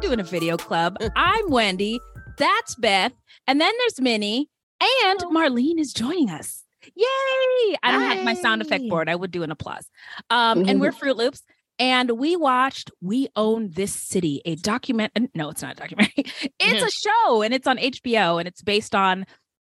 Doing a video club. I'm Wendy. That's Beth. And then there's Minnie. And Marlene is joining us. Yay! I don't have my sound effect board. I would do an applause. Um, and we're Fruit Loops. And we watched We Own This City, a document. No, it's not a documentary. It's a show and it's on HBO and it's based on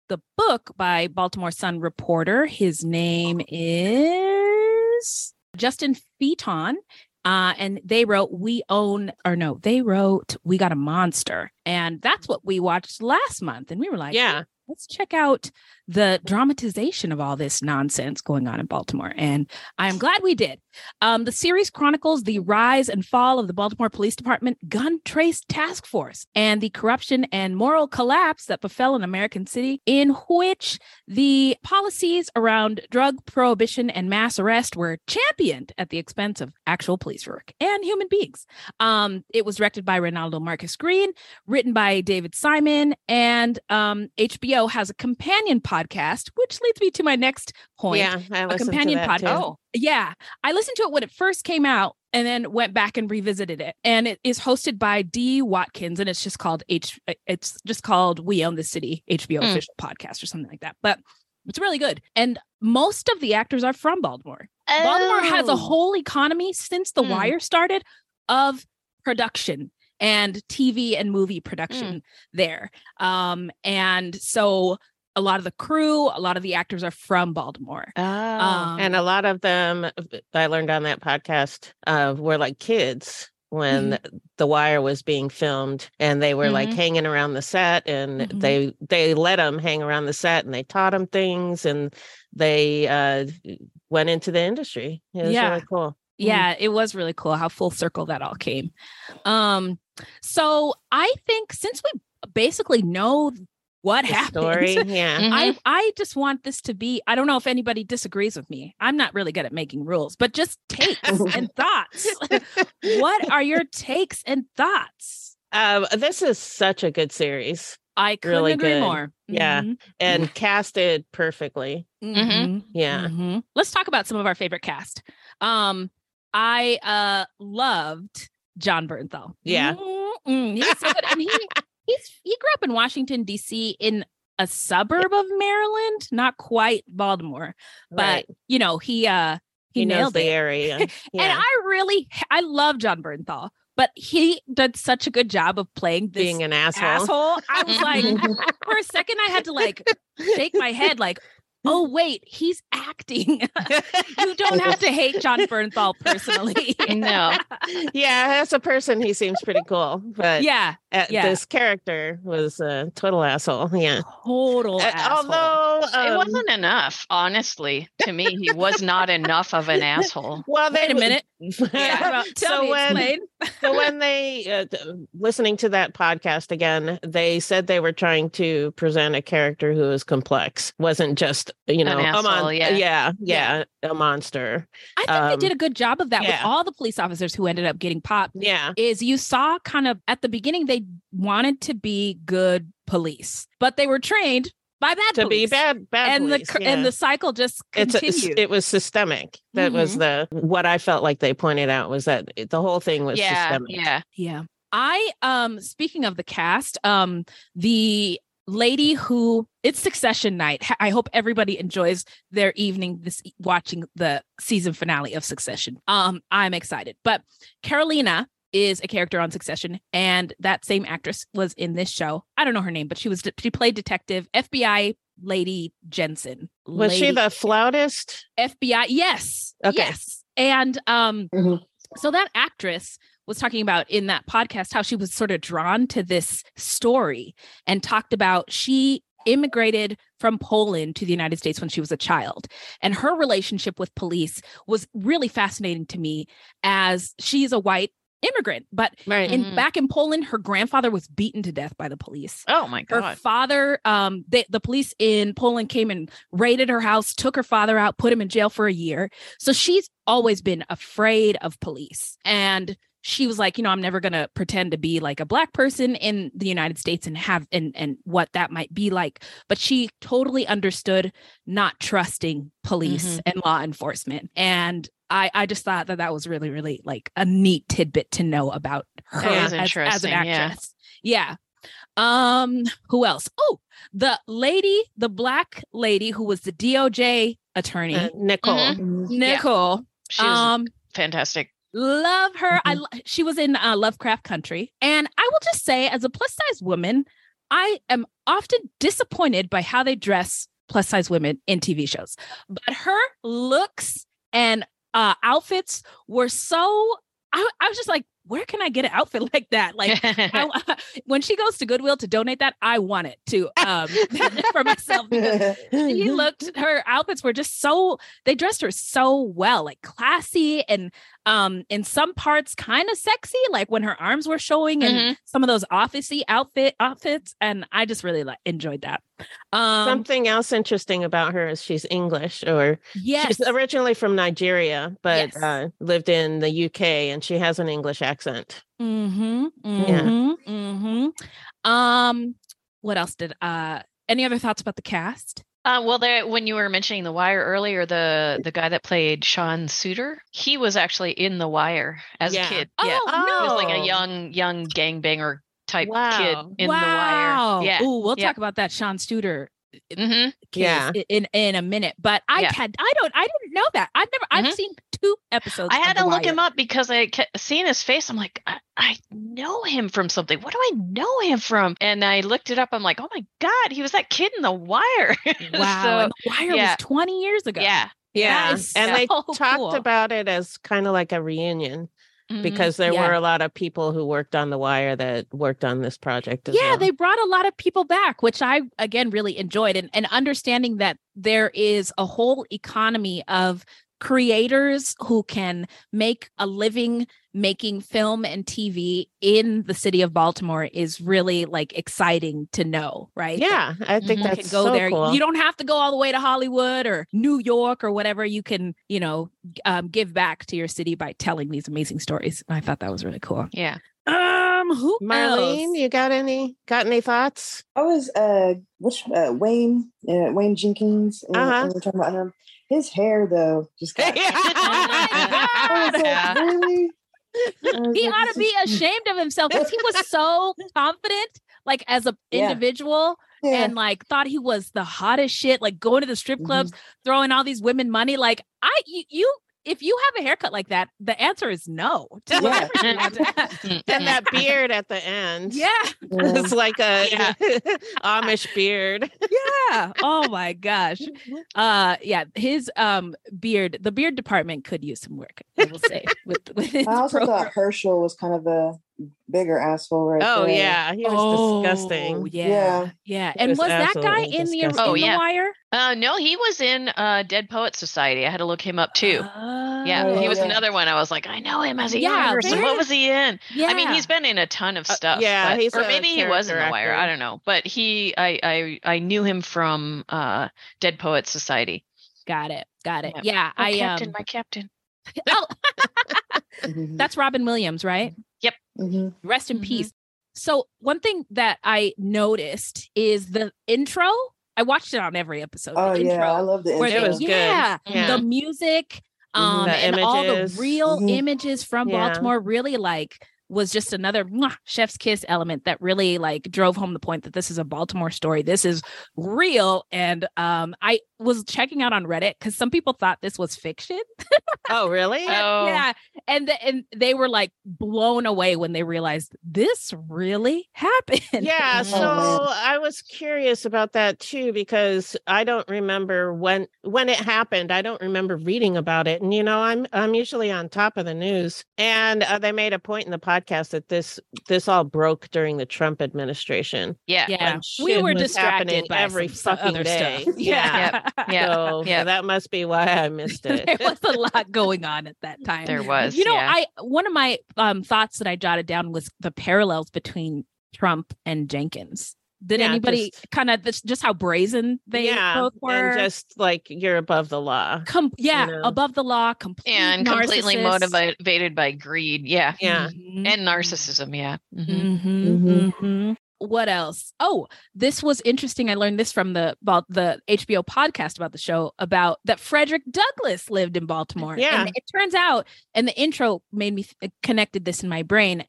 the book by Baltimore Sun reporter. His name is Justin Fenton. Uh, and they wrote We Own, or no, they wrote We Got a Monster. And that's what we watched last month. And we were like, Yeah. let's check out the dramatization of all this nonsense going on in Baltimore. And I am glad we did. Um, the series chronicles the rise and fall of the Baltimore Police Department Gun Trace Task Force and the corruption and moral collapse that befell an American city in which the policies around drug prohibition and mass arrest were championed at the expense of actual police work and human beings. Um, it was directed by Reinaldo Marcus Green, written by David Simon, and um, HBO has a companion podcast, which leads me to my next point. Yeah. I a companion podcast. Oh, yeah. I listened to it when it first came out and then went back and revisited it. And it is hosted by Dee Watkins and it's just called H it's just called We Own the City HBO Hmm. official podcast or something like that. But it's really good. And most of the actors are from Baltimore. Baltimore has a Oh. whole economy since The Hmm. Wire started of production and TV and movie production there. Um, and so a lot of the crew, a lot of the actors are from Baltimore. Oh, Um, and a lot of them I learned on that podcast uh, were like kids when Mm-hmm. The Wire was being filmed, and they were like Mhm. hanging around the set, and Mhm. they they let them hang around the set, and they taught them things, and they uh, went into the industry. It was Yeah. really cool. yeah it was really cool how full circle that all came um so i think since we basically know what The happened story, yeah. I, I just want this to be i don't know if anybody disagrees with me i'm not really good at making rules but just takes and thoughts what are your takes and thoughts Um, this is such a good series i couldn't Really agree good. more Yeah. Mhm, and casted perfectly. mhm, Yeah. mhm. let's talk about some of our favorite cast um i uh loved jon bernthal Yeah. Mm-mm, he's so good. and he he's he grew up in washington d.c in a suburb of maryland not quite baltimore but right. you know he uh he, He, knows nailed the it area. and i really i love jon bernthal but he did such a good job of playing this Being an asshole. asshole i was like for a second i had to like shake my head like oh wait he's acting you don't have to hate jon bernthal personally No. yeah, as a person, he seems pretty cool, but yeah uh, yeah. this character was a total asshole. Yeah. total Uh, asshole. although it um, wasn't enough, honestly. To me, he was not enough of an asshole. well, they wait a minute Yeah. Well, so when so when they uh, listening to that podcast again, they said they were trying to present a character who is complex, wasn't just you know a asshole, yeah. yeah, yeah, a monster. i think um, they did a good job of that with all the police officers who ended up getting popped Yeah, is you saw kind of at the beginning they wanted to be good police but they were trained by bad to be bad, bad and police, the cr- yeah. and the cycle just it's a, it was systemic. That was the what I felt like they pointed out was that it, the whole thing was yeah, systemic. yeah. yeah. I um speaking of the cast, um the lady who it's Succession night. I hope everybody enjoys their evening this watching the season finale of Succession. Um, I'm excited. But Karolina is a character on Succession, and that same actress was in this show. I don't know her name, but she was she played detective FBI lady Jensen. Was she the flautist? FBI? Yes. Okay. Yes. And um, Mhm. so that actress was talking about in that podcast how she was sort of drawn to this story and talked about she immigrated from Poland to the United States when she was a child. And her relationship with police was really fascinating to me as she's a white immigrant. But Right. in Mhm. back in Poland, her grandfather was beaten to death by the police Oh my god! her father um they, the police in poland came and raided her house took her father out put him in jail for a year so she's always been afraid of police and she was like you know i'm never going to pretend to be like a black person in the united states and have and and what that might be like but she totally understood not trusting police Mhm. and law enforcement and I, I just thought that that was really, really like a neat tidbit to know about her as, as an interesting, yeah. actress. Yeah. Um, who else? Oh, the lady, the black lady who was the DOJ attorney, Uh, Nicole. Mhm. Mhm. Nicole. She was Um, fantastic. Love her. I she was in uh, Lovecraft Country, and I will just say, as a plus size woman, I am often disappointed by how they dress plus size women in TV shows. But her looks and uh, outfits were so. I, I was just like, where can I get an outfit like that? Like I, when she goes to Goodwill to donate that, I want it to um for myself because she looked her outfits were just so they dressed her so well, like classy and um in some parts kind of sexy, like when her arms were showing and Mhm. some of those officey outfit outfits. And I just really like enjoyed that. Um Something else interesting about her is she's English, or yes. she's originally from Nigeria, but Yes. uh, lived in the UK, and she has an English accent. Mm-hmm. Mm-hmm. Mm-hmm. Um, what else did uh any other thoughts about the cast? Uh, well, there when you were mentioning The Wire earlier, the the guy that played Sean Suiter, he was actually in The Wire as Yeah. a kid. Oh, yeah, no. he was like a young young gangbanger type Wow. kid in wow. The Wire. Yeah. Ooh, we'll yeah. talk about that Sean Suiter hmm case Yeah. in in a minute. But I Yeah. had I don't I didn't know that. I've never I've Mhm. seen two episodes. I of had The to look him up because I kept seeing his face. I'm like, I, I know him from something. What do I know him from? And I looked it up. I'm like, oh my god, he was that kid in The Wire. Wow, so, and The Wire yeah. was 20 years ago. yeah. Yeah, is and they so talked cool. about it as kind of like a reunion Mhm. because there Yeah. were a lot of people who worked on The Wire that worked on this project. As yeah well. they brought a lot of people back which i again really enjoyed and, and understanding that there is a whole economy of creators who can make a living making film and tv in the city of baltimore is really like exciting to know right Yeah, I think Mhm. that's can go so there cool. you don't have to go all the way to hollywood or new york or whatever you can you know um, give back to your city by telling these amazing stories i thought that was really cool Yeah. um who Marlene, else? you got any got any thoughts? I was uh which uh Wayne uh, Wayne Jenkins uh, Uh-huh. we were talking about him. His hair though just got I was like, really? He like, ought to be ashamed of himself because he was so confident like as a Yeah. individual Yeah. and like thought he was the hottest shit like going to the strip mm-hmm. clubs throwing all these women money like i you, you if you have a haircut like that the answer is no to Yeah. whatever to have. that beard at the end. yeah Yeah. It's like a Yeah. Amish beard. yeah oh my gosh uh yeah his um beard the beard department could use some work i will say with, with I also program. thought Hersl was kind of a bigger asshole right Oh there. yeah, he was Oh, disgusting. yeah Yeah. yeah and was was that guy absolutely in the disgusting. in Oh, the yeah. wire Uh, no, he was in uh, Dead Poet Society. I had to look him up too. yeah, Oh, he was yeah. another one. I was like, I know him as a Yeah, young person. What was he in? yeah I mean, he's been in a ton of Uh, stuff. yeah, but- he's or maybe he was in The Wire. actor. I don't know, but he, I, I, I knew him from uh, Dead Poet Society. got it got it Yeah. yeah Oh, i Captain, um my captain. oh Mhm. that's robin williams right Mhm. rest in Mhm. peace so one thing that i noticed is the intro i watched it on every episode Oh the yeah, intro I love the intro. they- It was good. yeah, Yeah. the music Mhm. um The and all the images. real Mhm. images from Yeah. baltimore really like was just another mwah, chef's kiss element that really like drove home the point that this is a Baltimore story. This is real. And um, I was checking out on Reddit because some people thought this was fiction. oh, really? Oh. Yeah. And the, and they were like blown away when they realized this really happened. Yeah, so Oh, man. I was curious about that too because I don't remember when when it happened. I don't remember reading about it, and you know, I'm I'm usually on top of the news. And uh, they made a point in the podcast that this this all broke during the Trump administration. Yeah. yeah. We were was distracted by every some, some fucking other day. stuff. Yeah. Yeah. So yeah. that must be why I missed it. there was a lot going on at that time. There was. You know, yeah. I one of my um thoughts that I jotted down was the parallels between Trump and Jenkins. Did Yeah, anybody kind of just how brazen they yeah, both were? and just like you're above the law. Com- yeah, know. above the law, complete and completely motivated by greed. Yeah. Yeah. Mhm. And narcissism. Yeah. Mhm. Mhm, Mhm. mhm. What else? Oh, this was interesting. I learned this from the about the HBO podcast about the show about that Frederick Douglass lived in Baltimore. Yeah. and it turns out, and the intro made me th- connected this in my brain.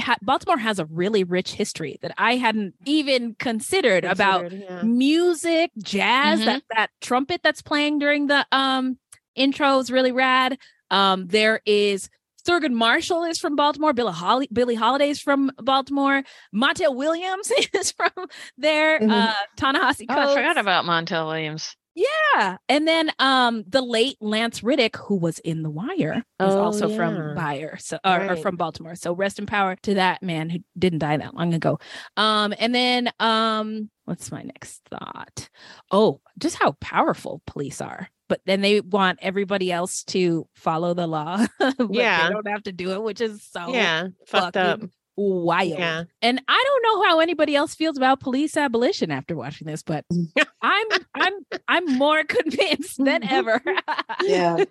Ha- Baltimore has a really rich history that I hadn't even considered, about yeah. music, jazz. Mhm. That that trumpet that's playing during the um intro is really rad. Um, there is Thurgood Marshall is from Baltimore. Billie Holly, Billie Holiday is from Baltimore. Montel Williams is from there. Mhm. Uh, Ta-Nehisi Oh, I forgot about Montel Williams. Yeah, and then um the late Lance Reddick, who was in The Wire, is Oh, also yeah. from Buyer, so or, or from Baltimore. So rest in power to that man who didn't die that long ago. Um, and then um, what's my next thought? Oh, just how powerful police are. But then they want everybody else to follow the law. but Yeah. they don't have to do it, which is so yeah, fucked up. wild. Yeah. And I don't know how anybody else feels about police abolition after watching this, but I'm I'm I'm more convinced than ever. Yeah.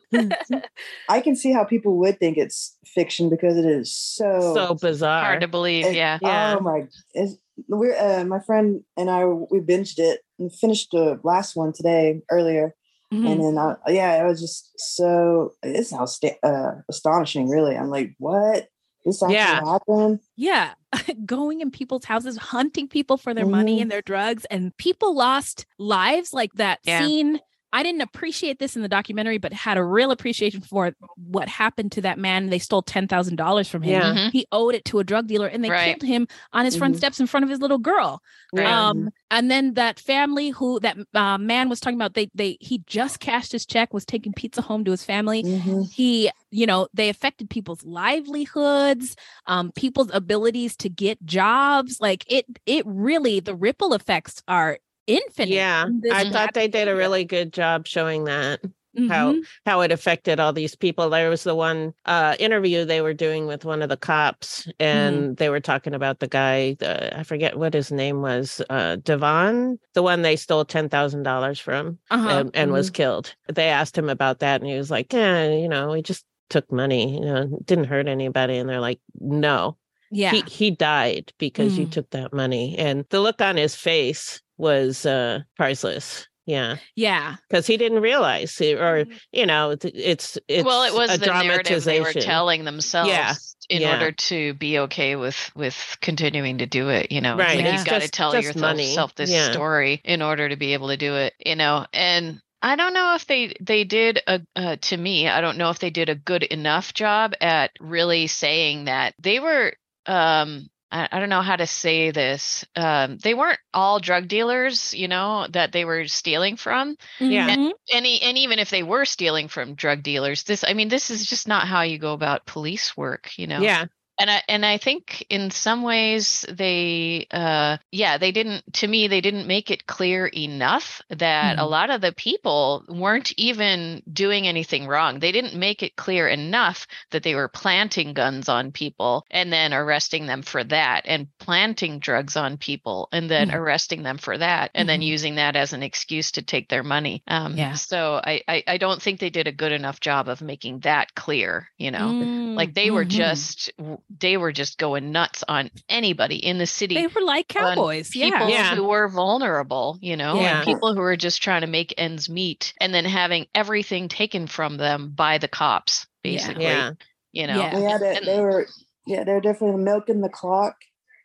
I can see how people would think it's fiction because it is so So bizarre. Hard to believe. it- Yeah. Yeah. Oh my! It's, we're uh, my friend and I we binged it and finished the last one today earlier, And then I, yeah, it was just so it's outsta- uh, astonishing. Really, I'm like, what? This actually Yeah. happened? Yeah, going in people's houses, hunting people for their money Mhm. and their drugs, and people lost lives like that Yeah. scene. I didn't appreciate this in the documentary, but had a real appreciation for what happened to that man. They stole ten thousand dollars from him. Yeah. Mhm. He owed it to a drug dealer, and they Right. killed him on his front Mhm. steps in front of his little girl. Right. Um, and then that family who that uh, man was talking about, they they he just cashed his check, was taking pizza home to his family. Mhm. He, you know, they affected people's livelihoods, um, people's abilities to get jobs. Like it, it really the ripple effects are infinite. Yeah, I thought they did a really good job showing that how Mhm. how it affected all these people. There was the one uh, interview they were doing with one of the cops, and they were talking about the guy. The, I forget what his name was. Uh, Devon, the one they stole ten thousand dollars from Uh-huh. and, and was killed. They asked him about that, and he was like, "Yeah, you know, we just took money. You know, didn't hurt anybody." And they're like, "No, yeah. he he died because you Mm. took that money." And the look on his face was uh, priceless. Yeah yeah. because he didn't realize or you know it's it's, it's well, it was a the narrative they were telling themselves Yeah. in yeah. order to be okay with with continuing to do it. You know, Right, like it's you've got to tell yourself this Yeah. story in order to be able to do it. You know, and I don't know if they they did a uh, to me. I don't know if they did a good enough job at really saying that they were. um I, I don't know how to say this. Um, they weren't all drug dealers, you know, that they were stealing from Yeah. And, e- and even if they were stealing from drug dealers this i mean this is just not how you go about police work you know Yeah, and i and i think in some ways they uh yeah they didn't to me they didn't make it clear enough that a Mhm. lot of the people weren't even doing anything wrong they didn't make it clear enough that they were planting guns on people and then arresting them for that and planting drugs on people and then Mhm. arresting them for that and then Mhm. using that as an excuse to take their money um Yeah. so I, I i don't think they did a good enough job of making that clear you know like they were Mhm. just they were just going nuts on anybody in the city they were like cowboys. people Yeah. Yeah. who were vulnerable you know Yeah. and people who were just trying to make ends meet and then having everything taken from them by the cops basically yeah, you know Yeah. They had to, And- they were Yeah, they're definitely milking the clock.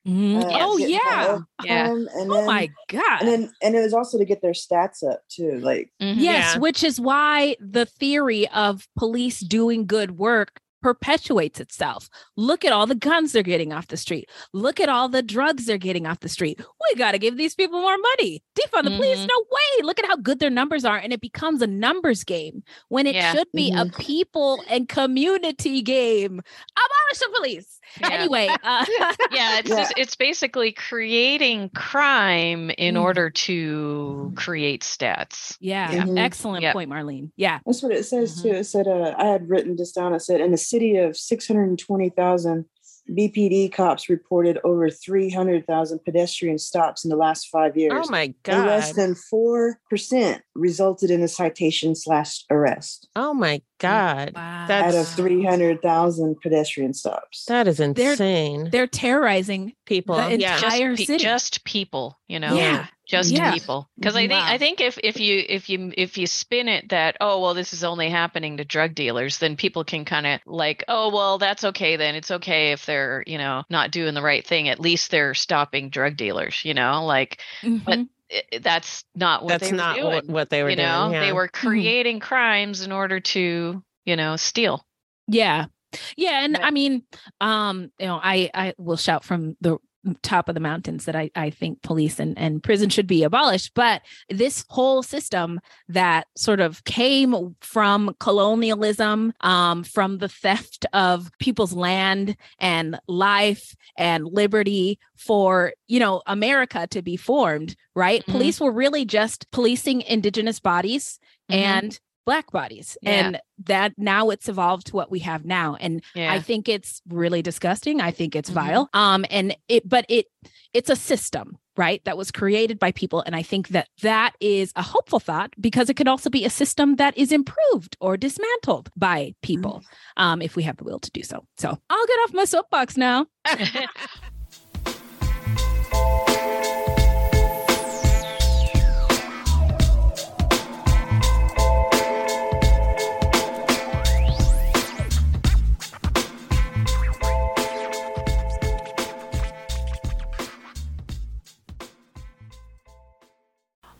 Mhm. uh, oh yeah. Yeah. and Oh then, my god. And then and it was also to get their stats up too. Like Mhm. Yes, Yeah. which is why the theory of police doing good work perpetuates itself. Look at all the guns they're getting off the street. Look at all the drugs they're getting off the street. We got to give these people more money. Defund the police? Mhm. No way. Look at how good their numbers are. And it becomes a numbers game when it Yeah. should be a Mhm. people and community game. Abolish the police. Yeah. Anyway, uh, yeah it's Yeah. Just, it's basically creating crime in Mm. order to create stats yeah, Mhm. excellent Yep. point, Marlene. Yeah. that's what it says Mhm. too. It said uh, I had written this down. It said in a city of six hundred and twenty thousand. BPD cops reported over 300,000 pedestrian stops in the last five oh years. Oh my and less than 4% resulted in a citation slash arrest Oh my mm, god. Wow. That's- out of 300,000 pedestrian stops. That is They're- insane. They're terrorizing People. the yeah. entire pe- city. just people you know Yeah. Just Yeah. people because i think Wow. i think if if you if you if you spin it that oh well this is only happening to drug dealers then people can kind of like oh well that's okay then it's okay if they're you know not doing the right thing at least they're stopping drug dealers you know like Mhm. i i- that's not what That's they were not doing what, what they were you doing. know yeah. they were creating crimes in order to you know steal Yeah. Yeah. And. I mean, um, you know, I I will shout from the top of the mountains that I, I think police and, and prison should be abolished. But this whole system that sort of came from colonialism, um, from the theft of people's land and life and liberty for, you know, America to be formed, right? Mhm. Police were really just policing indigenous bodies Mhm. and black bodies. Yeah. And that now it's evolved to what we have now. And yeah I think it's really disgusting. I think it's Mhm. vile. Um, and it, but it, it's a system, right, that was created by people, and I think that that is a hopeful thought because it could also be a system that is improved or dismantled by people, um, if we have the will to do so. So I'll get off my soapbox now.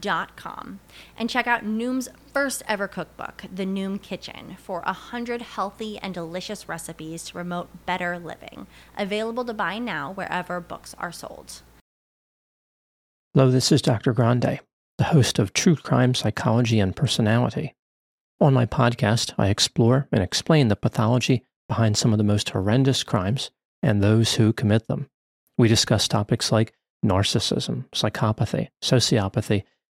dot com and check out Noom's first ever cookbook, The Noom Kitchen, for a hundred healthy and delicious recipes to promote better living. Available to buy now wherever books are sold. Hello, this is Dr. Grande, the host of True Crime Psychology and Personality. On my podcast, I explore and explain the pathology behind some of the most horrendous crimes and those who commit them. We discuss topics like narcissism, psychopathy, sociopathy,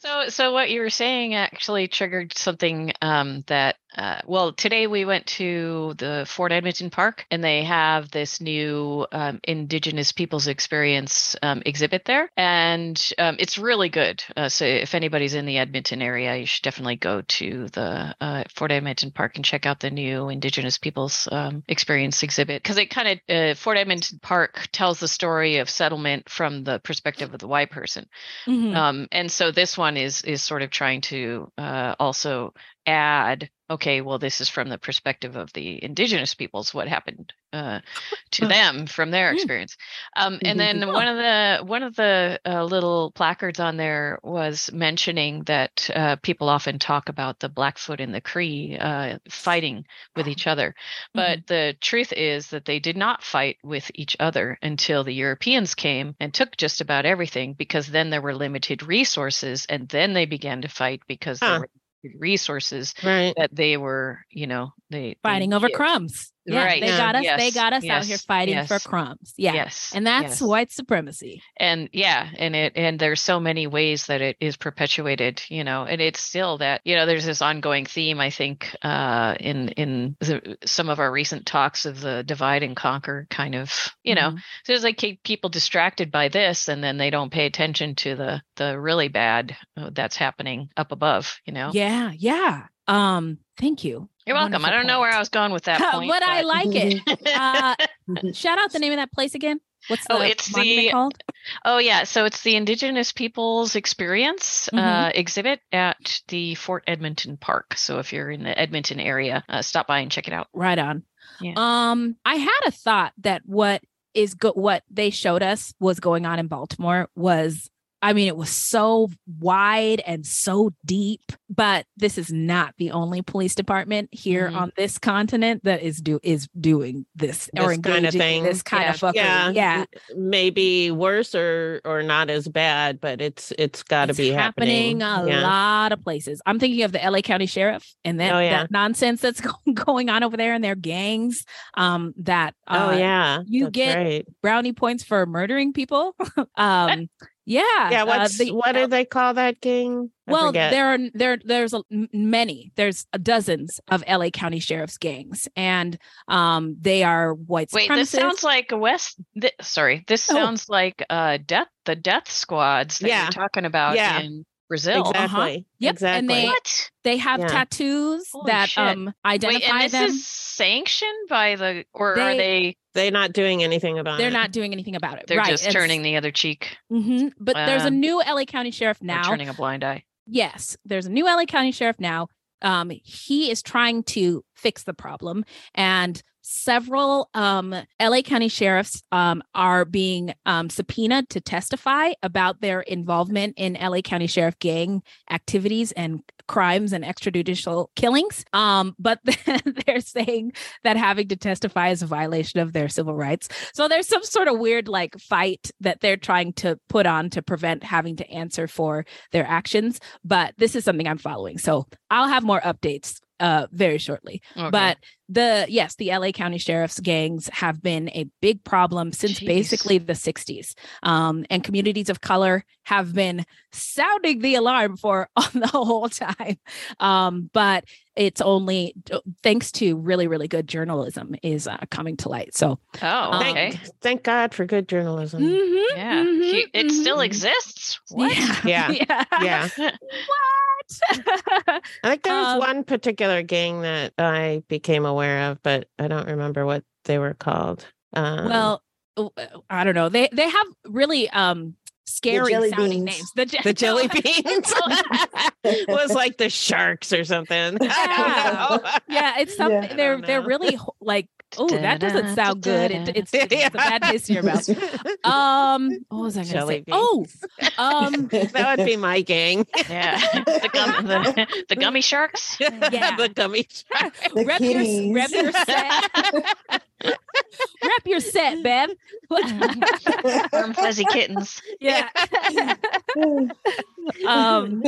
So, so what you were saying actually triggered something um, that, uh, well, today we went to the Fort Edmonton Park, and they have this new um, Indigenous Peoples Experience um, exhibit there, and um, it's really good. Uh, so, if anybody's in the Edmonton area, you should definitely go to the uh, Fort Edmonton Park and check out the new Indigenous Peoples um, Experience exhibit because it kind of uh, Fort Edmonton Park tells the story of settlement from the perspective of the white person. Mhm. Um, and so this one is is sort of trying to uh, also add, okay, well, this is from the perspective of the indigenous peoples, what happened uh, to them from their experience. Um, and then one of the one of the uh, little placards on there was mentioning that uh, people often talk about the Blackfoot and the Cree uh, fighting with each other, but the truth is that they did not fight with each other until the Europeans came and took just about everything because then there were limited resources, and then they began to fight because Huh. there were resources Right. that they were, you know, they they fighting over did. crumbs. Yeah, Right. they got us. they got us out here Yes. fighting for crumbs. Yeah, Yes. and that's yes. white supremacy. and yeah and it and there's so many ways that it is perpetuated you know and it's still that you know there's this ongoing theme i think uh in in the, some of our recent talks of the divide and conquer kind of you know Mhm. so it's like keep people distracted by this and then they don't pay attention to the the really bad uh, that's happening up above you know Yeah, yeah. Um, thank you. You're welcome i don't know where i was going with that point but I like it. Uh, shout out the name of that place again. What's the Oh, it's the- called? Oh yeah, so it's the Indigenous Peoples Experience Mhm. uh, exhibit at the Fort Edmonton Park. So if you're in the Edmonton area, uh, stop by and check it out. Right on. Yeah. Um, I had a thought that what is go- what they showed us was going on in Baltimore was I mean, it was so wide and so deep, but this is not the only police department here Mhm. on this continent that is do is doing this, or This kinda thing. this kind of fuckery. Yeah. Yeah, Maybe worse or or not as bad, but it's it's got to It's be happening. a yeah. lot of places. I'm thinking of the LA County Sheriff and that, Oh, yeah. that nonsense that's going on over there in their gangs. Um, that Oh uh, yeah, you that's get right. brownie points for murdering people. um, yeah, Yeah, uh, the- what do they call that gang? I well, forget. there are there there's a, m- many. There's dozens of LA County sheriff's gangs, and um, they are white Wait, this sounds like West. Th- sorry, this Oh. sounds like uh, death. The death squads that Yeah. you're talking about Yeah. in Brazil. exactly. uh-huh. Yep, Exactly. and they- What? they have Yeah. tattoos Holy that shit. um Wait, identify and this them. is sanctioned by the, or are They- they? They're not doing anything about it? They're not doing anything about it. They're right, just it's- turning the other cheek. Mhm, But there's a Uh, new LA County sheriff now. turning a blind eye. yes, there's a new LA County sheriff now. Um, he is trying to fix the problem, and several um, LA County sheriffs um, are being um, subpoenaed to testify about their involvement in LA County sheriff gang activities and crimes and extrajudicial killings. Um, but they're saying that having to testify is a violation of their civil rights. So there's some sort of weird like fight that they're trying to put on to prevent having to answer for their actions. But this is something I'm following. So I'll have more updates uh very shortly. Okay. But the yes, the LA County Sheriff's gangs have been a big problem since Jeez. basically the 60s. Um, and communities of color have been sounding the alarm for the whole time. Um, but it's only thanks to really, really good journalism is uh, coming to light. So oh, um. Thank, thank God for good journalism. mhm, Yeah, mhm, it still mhm. exists. What? Yeah. Yeah. yeah. Yeah. I think there was Um, one particular gang that I became aware of, but I don't remember what they were called. Um, well, oh, uh, I don't know. They they have really um scary sounding beans. names. The, the jelly beans was like the sharks or something. Yeah. yeah, it's something. I They're they're really like. Oh, that doesn't sound good. It, it's, it's a bad taste in your mouth. Um, what was I going to Jelly say? Oh, um, that would be my gang. Yeah, the, gum, the, the gummy sharks. Yeah. the gummy shark. The rep your rep your set. rep your set, Bev. Warm fuzzy kittens. yeah. um.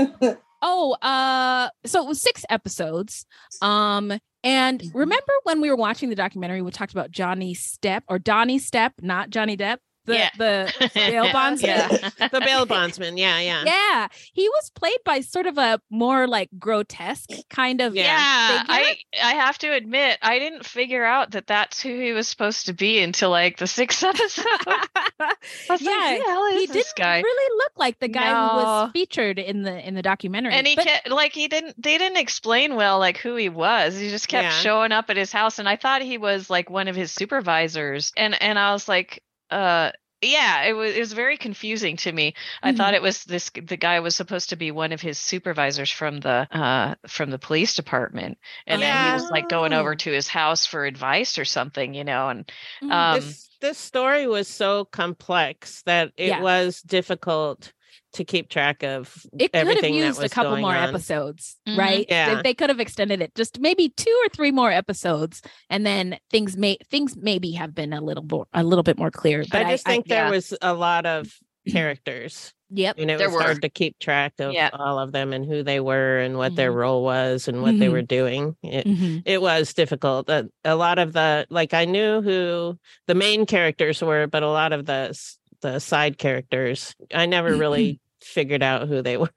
Oh, uh, so it was six episodes. Um, and Mhm. remember when we were watching the documentary, we talked about Johnny Step or Donnie Step, not Johnny Depp, the Yeah. the bail bondsman. Yeah. the bail bondsman. Yeah, yeah. Yeah, he was played by sort of a more like grotesque kind of Yeah. Yeah, figure. I I have to admit I didn't figure out that that's who he was supposed to be until like the sixth episode. I was yeah, like, hell is he this didn't guy? really look like the guy who was featured in the in the documentary. and he but- kept like he didn't they didn't explain well like who he was he just kept Yeah. showing up at his house and i thought he was like one of his supervisors and and i was like uh yeah, it was it was very confusing to me. I Mm-hmm. thought it was this the guy was supposed to be one of his supervisors from the uh from the police department. And then he was like going over to his house for advice or something, you know, and Mhm. um this this story was so complex that it Yeah. was difficult to keep track of it could have used a couple more on. episodes, Mhm. right? They- Yeah. They, could have extended it just maybe two or three more episodes, and then things may things maybe have been a little more a little bit more clear. But I just think yeah. there was a lot of characters yep, and it There was were. hard to keep track of Yeah. all of them and who they were and what their Mhm. role was and what they Mhm. were doing. It, Mhm. it was difficult. A, a lot of the like I knew who the main characters were, but a lot of the the side characters I never really figured out who they were.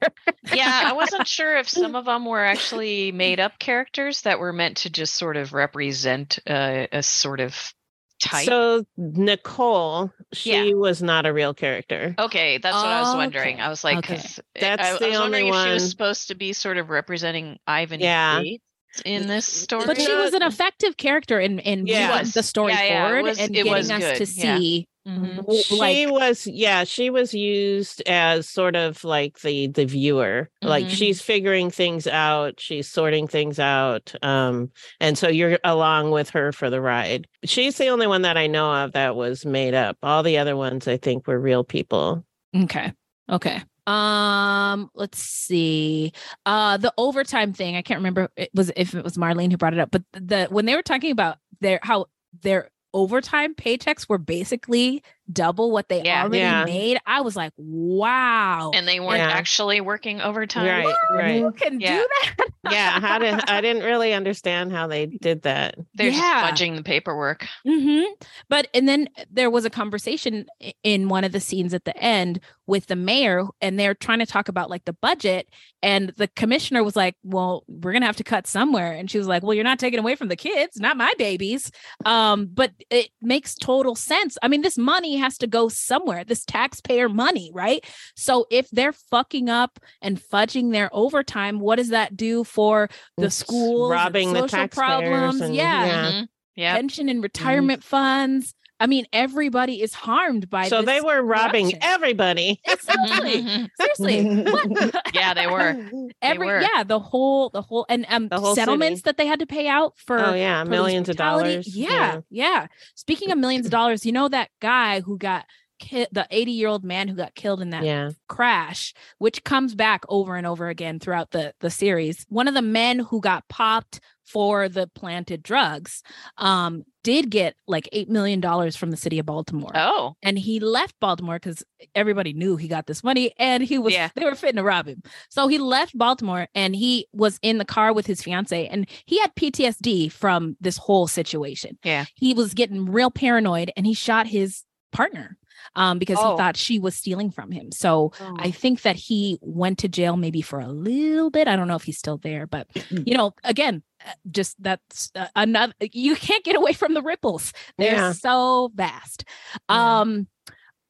yeah, I wasn't sure if some of them were actually made up characters that were meant to just sort of represent uh, a sort of type. So Nicole, she Yeah. was not a real character. Okay, that's what I was wondering. Okay, I was like, okay. 'cause I- That's I, I the was only wondering if she was supposed to be sort of representing Ivan Yeah. Bates in this story. But she was an effective character in in Yeah. the story Yeah, yeah, it forward was- and it getting was us good, to yeah. see. Mhm. w- She like was yeah, she was used as sort of like the the viewer. Like Mhm. she's figuring things out, she's sorting things out. Um and so you're along with her for the ride. She's the only one that I know of that was made up. All the other ones I think were real people. Okay. Okay. Um, let's see. Uh the overtime thing, I can't remember it was if it was Marlene who brought it up, but the when they were talking about their how their overtime paychecks were basically double what they Yeah. already Yeah. made, I was like, wow. and they weren't Yeah. actually working overtime. Right, right. you can Yeah. do that. Yeah, how did I didn't really understand how they did that. They're Yeah. just fudging the paperwork. hmm But and then there was a conversation in one of the scenes at the end with the mayor, and they're trying to talk about like the budget, and the commissioner was like, "Well, we're gonna have to cut somewhere," and she was like, "Well, you're not taking away from the kids, not my babies." Um, but it makes total sense. I mean, this money has to go somewhere. This taxpayer money, right? So if they're fucking up and fudging their overtime, what does that do for the It's schools, robbing the social taxpayers problems? and- yeah Yeah. Mhm. Yeah. pension and retirement funds. I mean, everybody is harmed by So they were robbing corruption. everybody. Exactly. Seriously. What? yeah, they were. Every were. yeah, the whole the whole and um The whole settlements city. that they had to pay out for Oh yeah, police millions of brutality. dollars. Yeah, yeah. Speaking of millions of dollars, you know that guy who got ki- the 80 year old man who got killed in that Yeah. crash which comes back over and over again throughout the the series one of the men who got popped for the planted drugs um did get like 8 million dollars from the city of Baltimore. Oh, and he left Baltimore cuz everybody knew he got this money and he was Yeah. they were fitting to rob him. So he left Baltimore and he was in the car with his fiance and he had PTSD from this whole situation. Yeah. he was getting real paranoid and he shot his partner um because Oh. he thought she was stealing from him so I think that he went to jail maybe for a little bit. I don't know if he's still there, but you know, again, uh, just that's uh, another. You can't get away from the ripples. They're Yeah. so vast. Yeah. Um.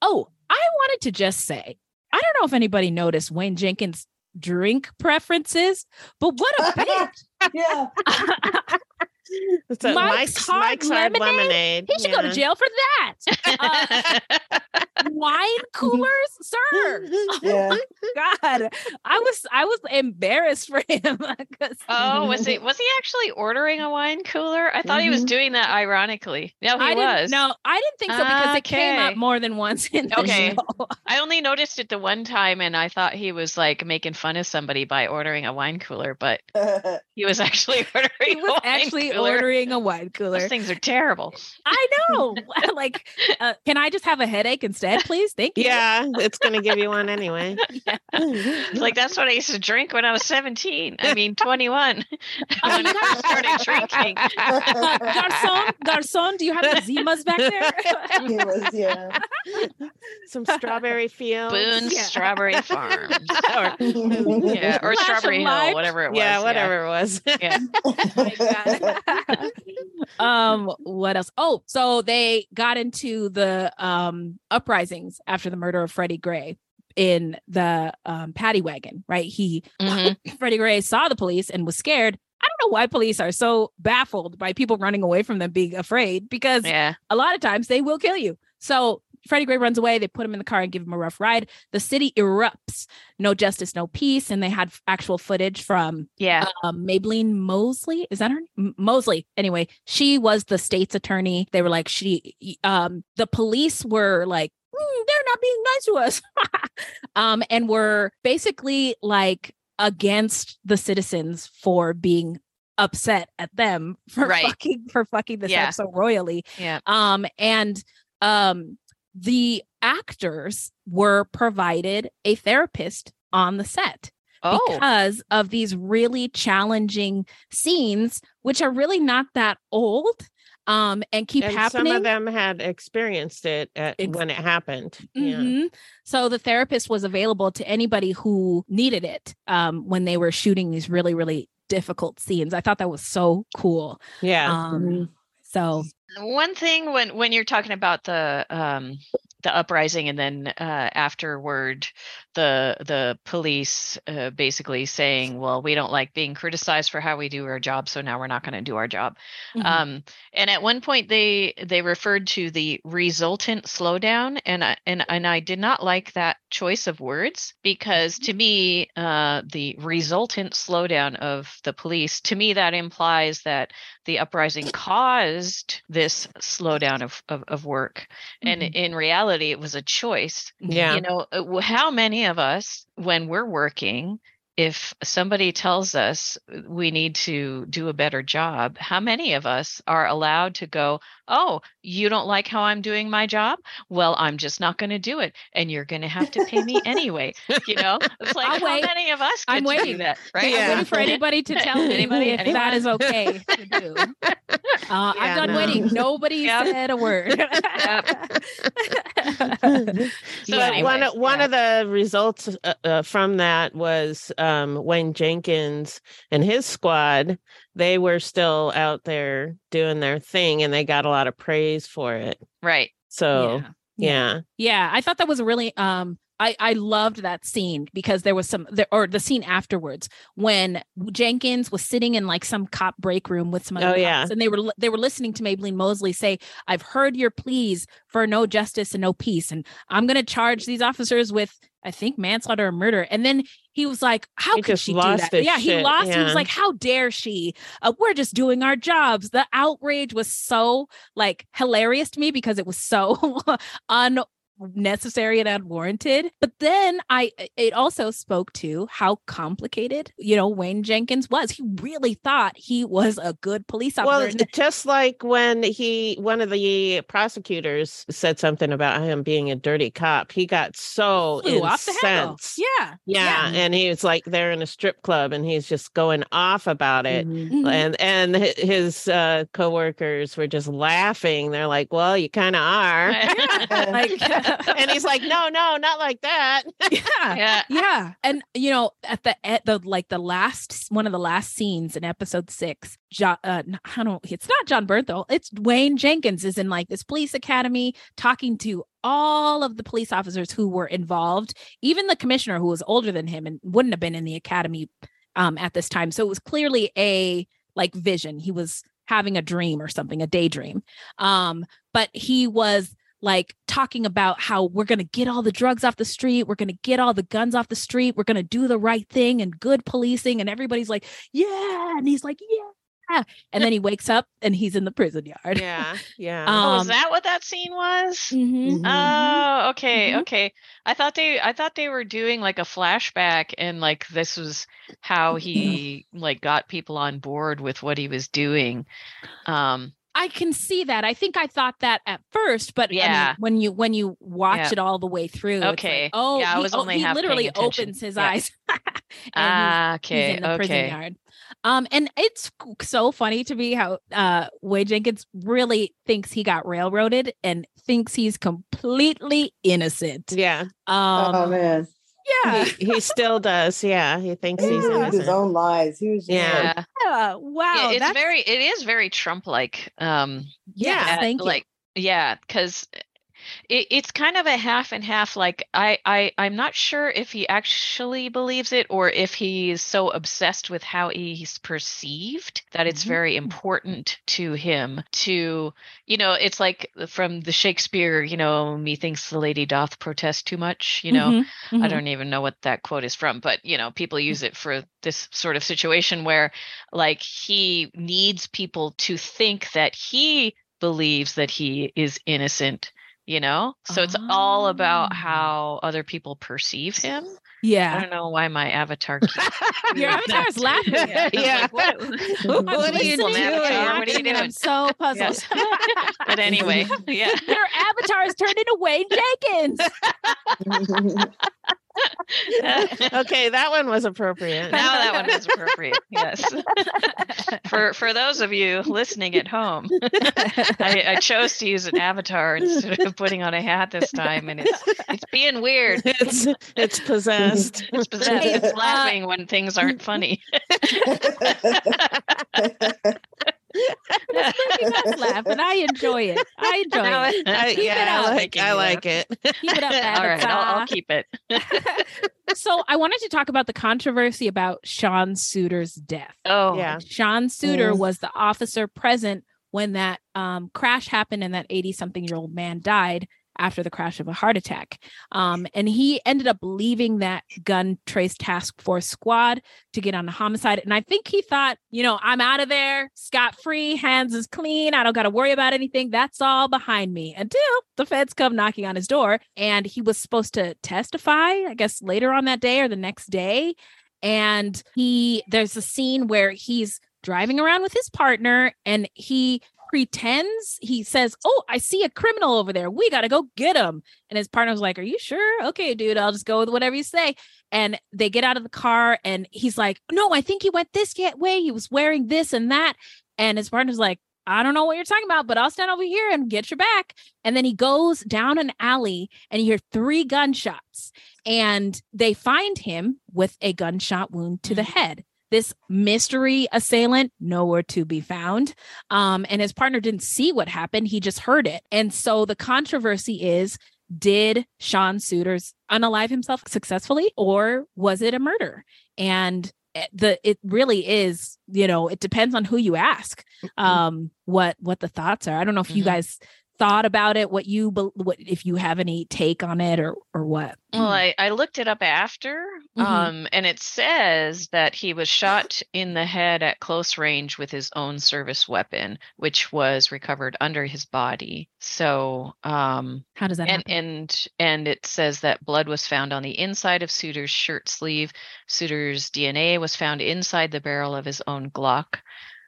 Oh, I wanted to just say, I don't know if anybody noticed Wayne Jenkins' drink preferences, but what a bitch! yeah. So Mike's Mike's Hard Mike's hard Lemonade? lemonade. He should go to jail for that. Uh, wine coolers, sir. Yeah. God, I was I was embarrassed for him. oh, was he was he actually ordering a wine cooler? I thought he was Mhm. doing that ironically. No, he I was. didn't. No, I didn't think so because it came up more than once in the Okay. show. I only noticed it the one time, and I thought he was like making fun of somebody by ordering a wine cooler, but he was actually ordering. He a was wine actually cooler. ordering a wine cooler. Those things are terrible. I know. like, uh, can I just have a headache instead, please? Thank you. Yeah, it's gonna give you one anyway. It's like that's what I used to drink when I was seventeen. I mean, twenty-one when I first started drinking. Uh, garçon, garçon, do you have the Zimas back there? It was, yeah. Some strawberry fields. Boone's Yeah. Strawberry Farms, or yeah. yeah, or Flash Strawberry. Hill, whatever it was. Yeah, whatever it was. Yeah. my um what else oh so they got into the um uprisings after the murder of freddie gray in the um paddy wagon right he Mhm. freddie gray saw the police and was scared i don't know why police are so baffled by people running away from them being afraid because Yeah. a lot of times they will kill you so Freddie Gray runs away. They put him in the car and give him a rough ride. The city erupts. No justice, no peace. And they had actual footage from Yeah. um, Maybelline Mosley. Is that her? M- Mosley. Anyway, she was the state's attorney. They were like, she, um, the police were like, "Mm, they're not being nice to us. um, and were basically like against the citizens for being upset at them for Right. fucking for fucking this Yeah. up so royally. Yeah. Um, and um, the actors were provided a therapist on the set Oh. because of these really challenging scenes, which are really not that old um, and keep and happening. some of them had experienced it at, Ex- when it happened. Yeah. Mhm. So the therapist was available to anybody who needed it um, when they were shooting these really, really difficult scenes. I thought that was so cool. Yeah. Um. So one thing when when you're talking about the um the uprising and then uh afterward the the police uh, basically saying well we don't like being criticized for how we do our job so now we're not going to do our job mhm. um and at one point they they referred to the resultant slowdown and I, and and I did not like that choice of words because to me uh the resultant slowdown of the police to me that implies that the uprising caused this slowdown of of, of work and Mhm. in reality it was a choice Yeah. you know uh, how many of us when we're working if somebody tells us we need to do a better job how many of us are allowed to go oh you don't like how i'm doing my job well i'm just not going to do it and you're going to have to pay me anyway you know it's like I'll how wait. many of us I'm do waiting. that right I'm waiting for anybody to tell me Anybody? if that is okay to do. Uh, Yeah, I'm done no. waiting. Nobody Yep. said a word. So Yeah. anyway, one of- one of the results uh, uh, from that was um, Wayne Jenkins and his squad. They were still out there doing their thing, and they got a lot of praise for it. right So Yeah. yeah, Yeah, I thought that was really um I I loved that scene because there was some there or the scene afterwards when Jenkins was sitting in like some cop break room with some other Oh, cops yeah. and they were they were listening to Maybelline Mosley say I've heard your pleas for no justice and no peace and I'm going to charge these officers with I think manslaughter or murder and then he was like how He could she do that? yeah he shit, lost he was like how dare she? Uh, we're just doing our jobs. The outrage was so like hilarious to me because it was so un necessary and unwarranted but then i it also spoke to how complicated you know wayne jenkins was he really thought he was a good police officer well, just like when he one of the prosecutors said something about him being a dirty cop, he got so flew off the handle. incensed. yeah Yeah, and he was like they're in a strip club, and he's just going off about it. Mhm. Mhm. and and his uh coworkers were just laughing they're like well you kind of are like and he's like no no not like that. Yeah. Yeah. Yeah. And you know at the at the like the last one of the last scenes in episode six jon uh i don't it's not jon bernthal it's wayne jenkins is in like this police academy talking to all of the police officers who were involved. Even the commissioner who was older than him and wouldn't have been in the academy um at this time. So it was clearly a like vision. He was having a dream or something a daydream. Um but he was like talking about how we're going to get all the drugs off the street, we're going to get all the guns off the street, we're going to do the right thing and good policing and everybody's like, "Yeah." And he's like, "Yeah." And then he wakes up and he's in the prison yard. yeah yeah oh is Um, that what that scene was Mhm. Mhm. Oh, okay, Mhm. okay. I thought they I thought they were doing like a flashback and like this was how he like got people on board with what he was doing. Um I can see that. I think I thought that at first, but I mean, Yeah. when you when you watch Yeah. it all the way through, it's like, Okay. oh, Yeah, I he, was oh, he literally opens his Yeah. eyes. and he's- ah, he's okay, in the prison okay. yard. Um, and it's so funny to me how uh Wayne Jenkins really thinks he got railroaded and thinks he's completely innocent. yeah Um, oh man, yeah, he, he still does yeah he thinks he he's believed his own lies. He was Yeah. like, Yeah. yeah. Wow, yeah, it's very it is very Trump like. Um yes, Yeah, thank you. like yeah, cuz it, it's kind of a half and half like I, I i'm not sure if he actually believes it or if he's so obsessed with how he's perceived that it's Mhm. very important to him to you know it's like from the shakespeare you know methinks the lady doth protest too much you know Mhm, I mhm. don't even know what that quote is from, but you know, people use it for this sort of situation where like he needs people to think that he believes that he is innocent, you know? So it's all about Oh. how other people perceive him. Yeah i don't know why my avatar Your avatar is laughing. Yeah. Yeah. What, What I'm are you listening to it, doing? Avatar, what are you and I'm so puzzled. but anyway, yeah. Your avatar is turned into Wayne Jenkins. okay, that one was appropriate. now that one is appropriate. Yes. for for those of you listening at home, I, I chose to use an avatar instead of putting on a hat this time, and it's it's being weird. it's it's possessed. It's possessed. It's laughing when things aren't funny. This movie does laugh, and I enjoy it. I enjoy No, it. I, Keep it yeah, up. I like I like it. Keep it up, All right, I'll, I'll keep it. so I wanted to talk about the controversy about Sean Suiter's death. Oh, Yeah. Sean Suiter Mm. was the officer present when that um, crash happened and that 80 something year old man died after the crash of a heart attack. Um, and he ended up leaving that gun trace task force squad to get on the homicide. And I think he thought, you know, I'm out of there, scot free, hands is clean. I don't got to worry about anything. That's all behind me until the feds come knocking on his door. And he was supposed to testify, I guess, later on that day or the next day. And he, there's a scene where he's driving around with his partner and he pretends. He says oh i see a criminal over there. We gotta go get him. And his partner's like are you sure? Okay dude i'll just go with whatever you say. And they get out of the car and he's like no i think he went this way. He was wearing this and that. And his partner's like i don't know what you're talking about but i'll stand over here and get your back. And then he goes down an alley and you hear three gunshots and they find him with a gunshot wound to the mm-hmm. head this mystery assailant nowhere to be found. Um and his partner didn't see what happened. He just heard it. And so the controversy is did sean suiters unalive himself successfully or was it a murder? And the it really is you know it depends on who you ask um what what the thoughts are. I don't know if you Mhm. guys thought about it what you bel- what if you have any take on it or or what Well, I, I looked it up after, Mhm. um, and it says that he was shot in the head at close range with his own service weapon, which was recovered under his body. So, um, how does that and happen? and and it says that blood was found on the inside of Suiter's shirt sleeve. Suiter's DNA was found inside the barrel of his own Glock,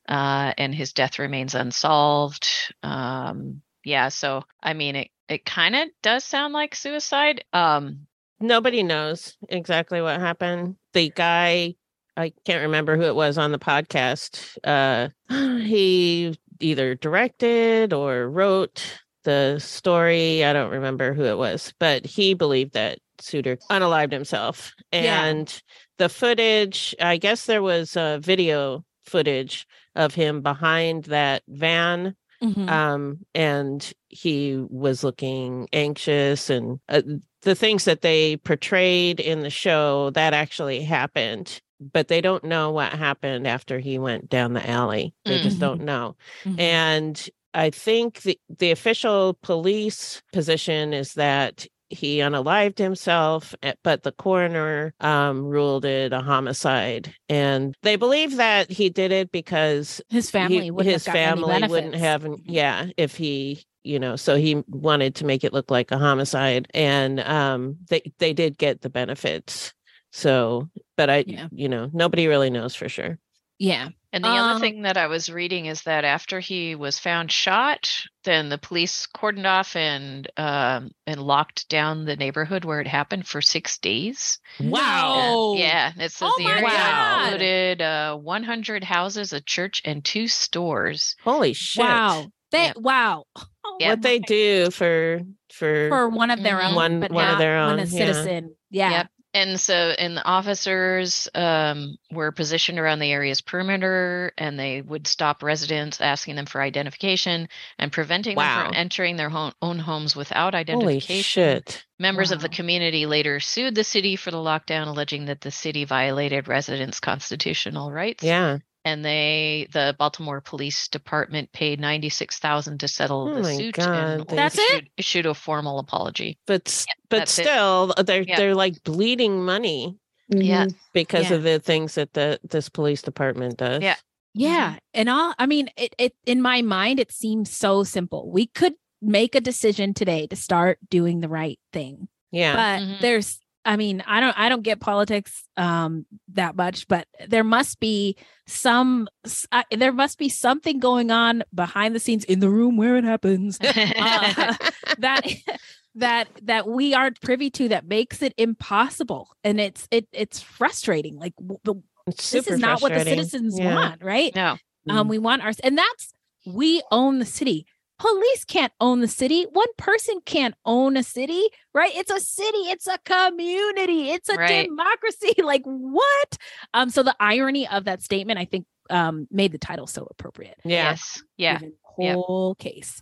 uh, and his death remains unsolved. Um, yeah, so I mean, it it kind of does sound like suicide. Um, Nobody knows exactly what happened. The guy, I can't remember who it was on the podcast. Uh, he either directed or wrote the story. I don't remember who it was, but he believed that Suiter unalived himself. Yeah. And the footage, I guess there was uh, video footage of him behind that van Mhm. um and he was looking anxious and uh, the things that they portrayed in the show that actually happened but they don't know what happened after he went down the alley they just Mhm. don't know Mhm. and i think the the official police position is that he unalived himself eh, but the coroner um ruled it a homicide. And they believe that he did it because his family he- wouldn't his have family wouldn't have yeah if he you know so he wanted to make it look like a homicide. And um they they did get the benefits. So but i Yeah. you know nobody really knows for sure yeah And the Um, other thing that I was reading is that after he was found shot, then the police cordoned off and um, and locked down the neighborhood where it happened for six days. Wow. Yeah, it says Oh the my area God. included uh, 100 houses, a church, and two stores. holy shit Wow. They Yeah. wow. Oh Yeah. what they do for for, for one of their own, One- but one of not their when own, a yeah. citizen. Yeah. Yep. And so and the officers um, were positioned around the area's perimeter and they would stop residents asking them for identification and preventing them from entering their home, own homes without identification Holy shit. members of the community later sued the city for the lockdown alleging that the city violated residents constitutional rights Yeah. And they the baltimore police department paid 96000 to settle Oh the suit God, and they- That's it? issued, issued a formal apology But s- but that's it. still uh, they're Yeah. they're like bleeding money Yeah. Mhm. because Yeah. of the things that the this police department does. Yeah. Yeah. And all I mean, it, it in my mind, it seems so simple. We could make a decision today to start doing the right thing. Yeah. But Mhm. there's I mean, I don't I don't get politics um that much, but there must be some uh, there must be something going on behind the scenes in the room where it happens. uh, that that that we aren't privy to that makes it impossible. And it's it it's frustrating like the, It's this is not what the citizens Yeah. want right? No. Um we want our and that's we own the city police can't own the city. One person can't own a city right? It's a city it's a community it's a Right. democracy like what? Um so the irony of that statement i think um made the title so appropriate. Yes. Yeah. Yeah. whole case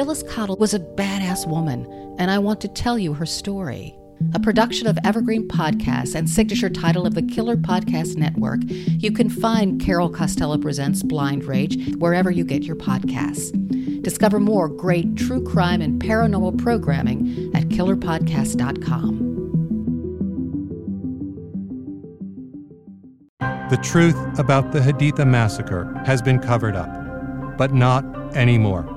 Phyllis Cottle was a badass woman, and I want to tell you her story. A production of Evergreen Podcasts and signature title of the Killer Podcast Network, you can find Carol Costello Presents Blind Rage wherever you get your podcasts. Discover more great true crime and paranormal programming at killerpodcast.com. The truth about the Haditha massacre has been covered up, but not anymore.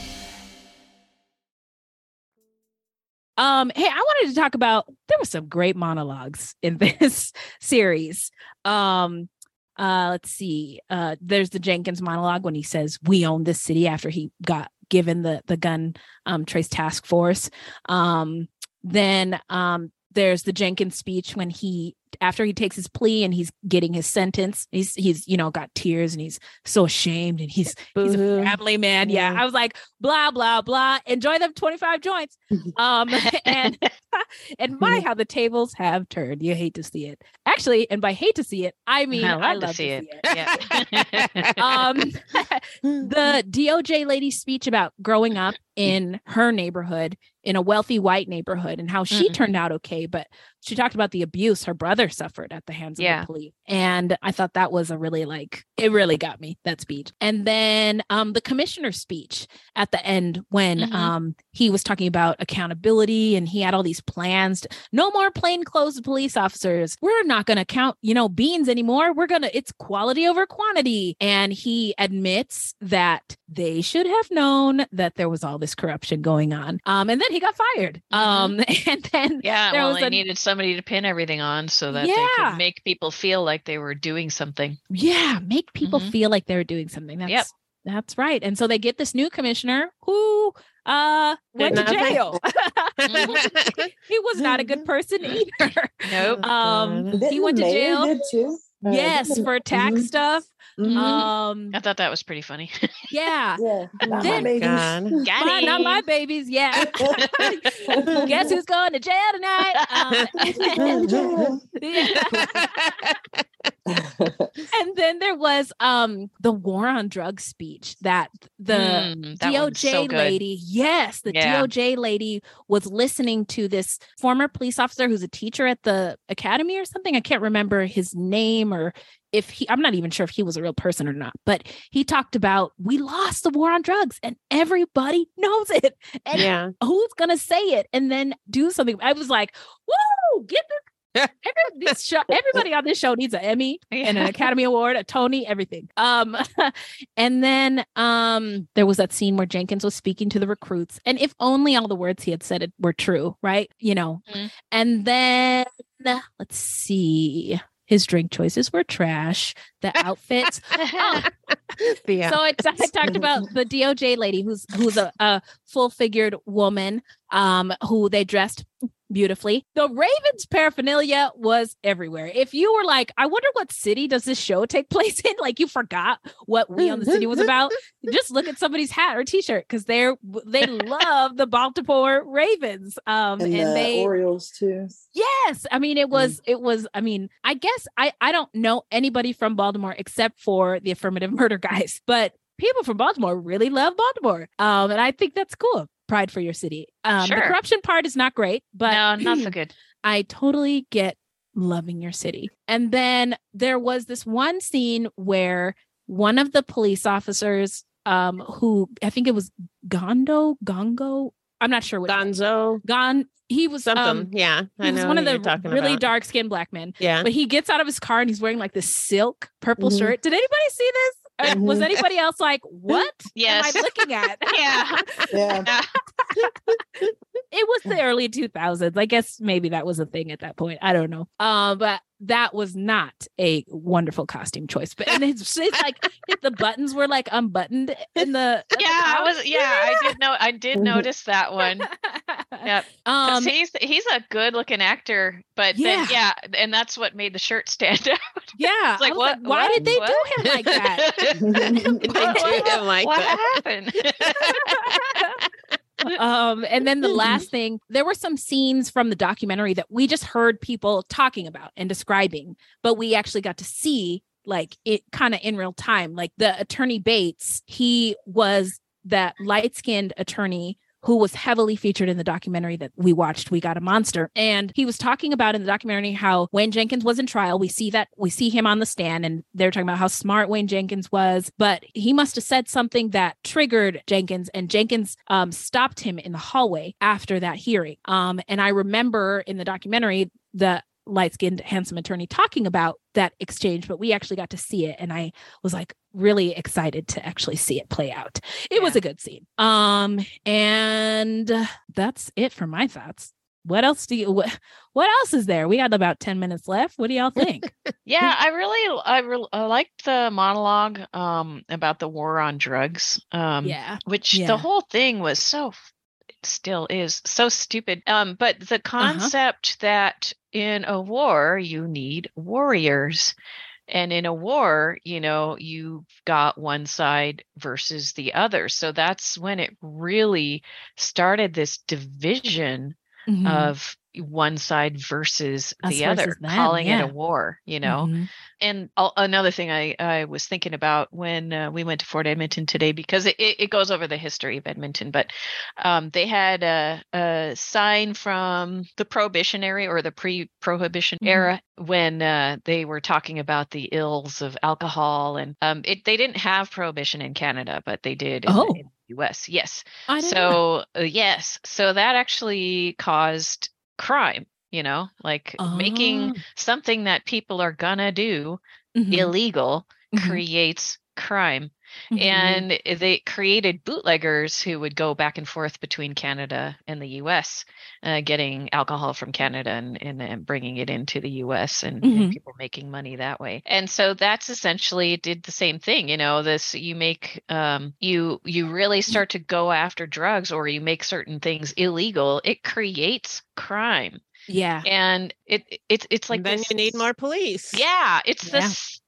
Um, hey, I wanted to talk about there were some great monologues in this series. Um, uh, let's see. Uh, there's the Jenkins monologue when he says, We own this city after he got given the the gun um trace task force. Um, then um there's the Jenkins speech when he after he takes his plea and he's getting his sentence, he's he's you know got tears and he's so ashamed and he's he's a family man. Yeah. Yeah. I was like, blah, blah, blah. Enjoy them 25 joints. Um and and my how the tables have turned. You hate to see it. Actually, and by hate to see it, I mean I love to see to it. see it. Yeah. um the DOJ lady's speech about growing up in her neighborhood in a wealthy white neighborhood and how she Mhm. turned out okay but she talked about the abuse her brother suffered at the hands of the police and i thought that was a really like it really got me that speech. And then um the commissioner's speech at the end when Mhm. um he was talking about accountability and he had all these plans to, no more plainclothes police officers. We're not going to count you know beans anymore. We're going to it's quality over quantity. And he admits that they should have known that there was all this corruption going on um and then he got fired um and then yeah, there well, was they a- needed somebody to pin everything on so that they Yeah. could make people feel like they were doing something. yeah make people Mhm. feel like they were doing something that's Yep. that's right and so they get this new commissioner who uh went to jail he was not a good person either Nope. um he went to jail too? Yes for tax mhm. stuff Mhm. Um, I thought that was pretty funny. yeah. yeah, not my babies. Got My- not my babies. Yeah. Guess who's going to jail tonight? Um, and then there was um the war on drugs speech that the Mm, that DOJ so lady, yes, the Yeah. DOJ lady was listening to this former police officer who's a teacher at the academy or something. I can't remember his name or if he, I'm not even sure if he was a real person or not, but he talked about we lost the war on drugs and everybody knows it. And yeah. who's gonna say it and then do something? I was like, woo, get this. Every, this show, everybody on this show needs an Emmy and an Academy Award, a Tony, everything. Um, and then um, there was that scene where Jenkins was speaking to the recruits, and if only all the words he had said it were true, right? You know. Mhm. And then let's see, his drink choices were trash. The outfits. oh, so I, I talked about the DOJ lady who's who's a, a full figured woman um who they dressed beautifully. The Ravens paraphernalia was everywhere. If you were like, I wonder what city does this show take place in? Like you forgot what we on the city was about. Just look at somebody's hat or t-shirt because they're they love the Baltimore Ravens. Um and, and, the they Orioles too. Yes, I mean it was it was I mean I guess I I don't know anybody from Baltimore except for the affirmative murder guys, but people from Baltimore really love Baltimore. Um and I think that's cool. Pride for your city. Um the corruption part is not great, but no, not so good. I totally get loving your city. And then there was this one scene where one of the police officers um who I think it was Gondo, Gongo, I'm not sure what Gonzo. Gon he was Something. um yeah. I he was one of the talking really dark skinned black men. Yeah. But he gets out of his car and he's wearing like this silk purple Mhm. shirt. Did anybody see this? Or Was Mhm. anybody else like, what Yes. am I looking at? Yeah. Yeah. it was the early 2000s. I guess maybe that was a thing at that point. I don't know. Um, but that was not a wonderful costume choice. But and it's, it's like if the buttons were like unbuttoned in the at the Yeah, I was. Yeah, I did know. I did notice that one. Yep. 'Cause um, he's he's a good looking actor, but then yeah, and that's what made the shirt stand out. yeah. It's like, I was what- why what- did they what? do him like that? They do him like what that. happened? Um and then the last thing there were some scenes from the documentary that we just heard people talking about and describing but we actually got to see like it kind of in real time. Like the attorney bates he was that light-skinned attorney who was heavily featured in the documentary that we watched we got a monster. And he was talking about in the documentary how wayne jenkins was in trial. We see that we see him on the stand and they're talking about how smart wayne jenkins was but he must have said something that triggered jenkins and jenkins um, stopped him in the hallway after that hearing. Um, and i remember in the documentary the light-skinned handsome attorney talking about that exchange but we actually got to see it and i was like really excited to actually see it play out. It was a good scene. Um and that's it for my thoughts. What else do you what, what else is there? We got about 10 minutes left. What do y'all think? Yeah, I really, I, re- I liked the monologue um about the war on drugs. Um, yeah. which Yeah. the whole thing was so still is so stupid. Um but the concept that in a war you need warriors and in a war you know you've got one side versus the other. So that's when it really started this division Mhm. of one side versus Us the other versus them, calling it a war you know Mhm. and al- another thing I, I was thinking about when uh, we went to Fort Edmonton today, because it, it goes over the history of Edmonton, but um, they had a, a sign from the Prohibition era or the pre-Prohibition Mhm. era when uh, they were talking about the ills of alcohol, and um, it they didn't have Prohibition in Canada, but they did in, Oh. in U.S. Yes, I didn't know. so uh, yes, so that actually caused crime. You know, like making Ah. something that people are gonna do Mhm. illegal Mhm. creates crime. Mhm. And they created bootleggers who would go back and forth between Canada and the US, uh, getting alcohol from Canada and, and, and bringing it into the US and, and Mhm. people making money that way. And so that's essentially did the same thing. You know, this you make um, you you really start to go after drugs or you make certain things illegal, it creates crime. yeah And it, it it's it's like then this you need more police. yeah, it's Yeah. this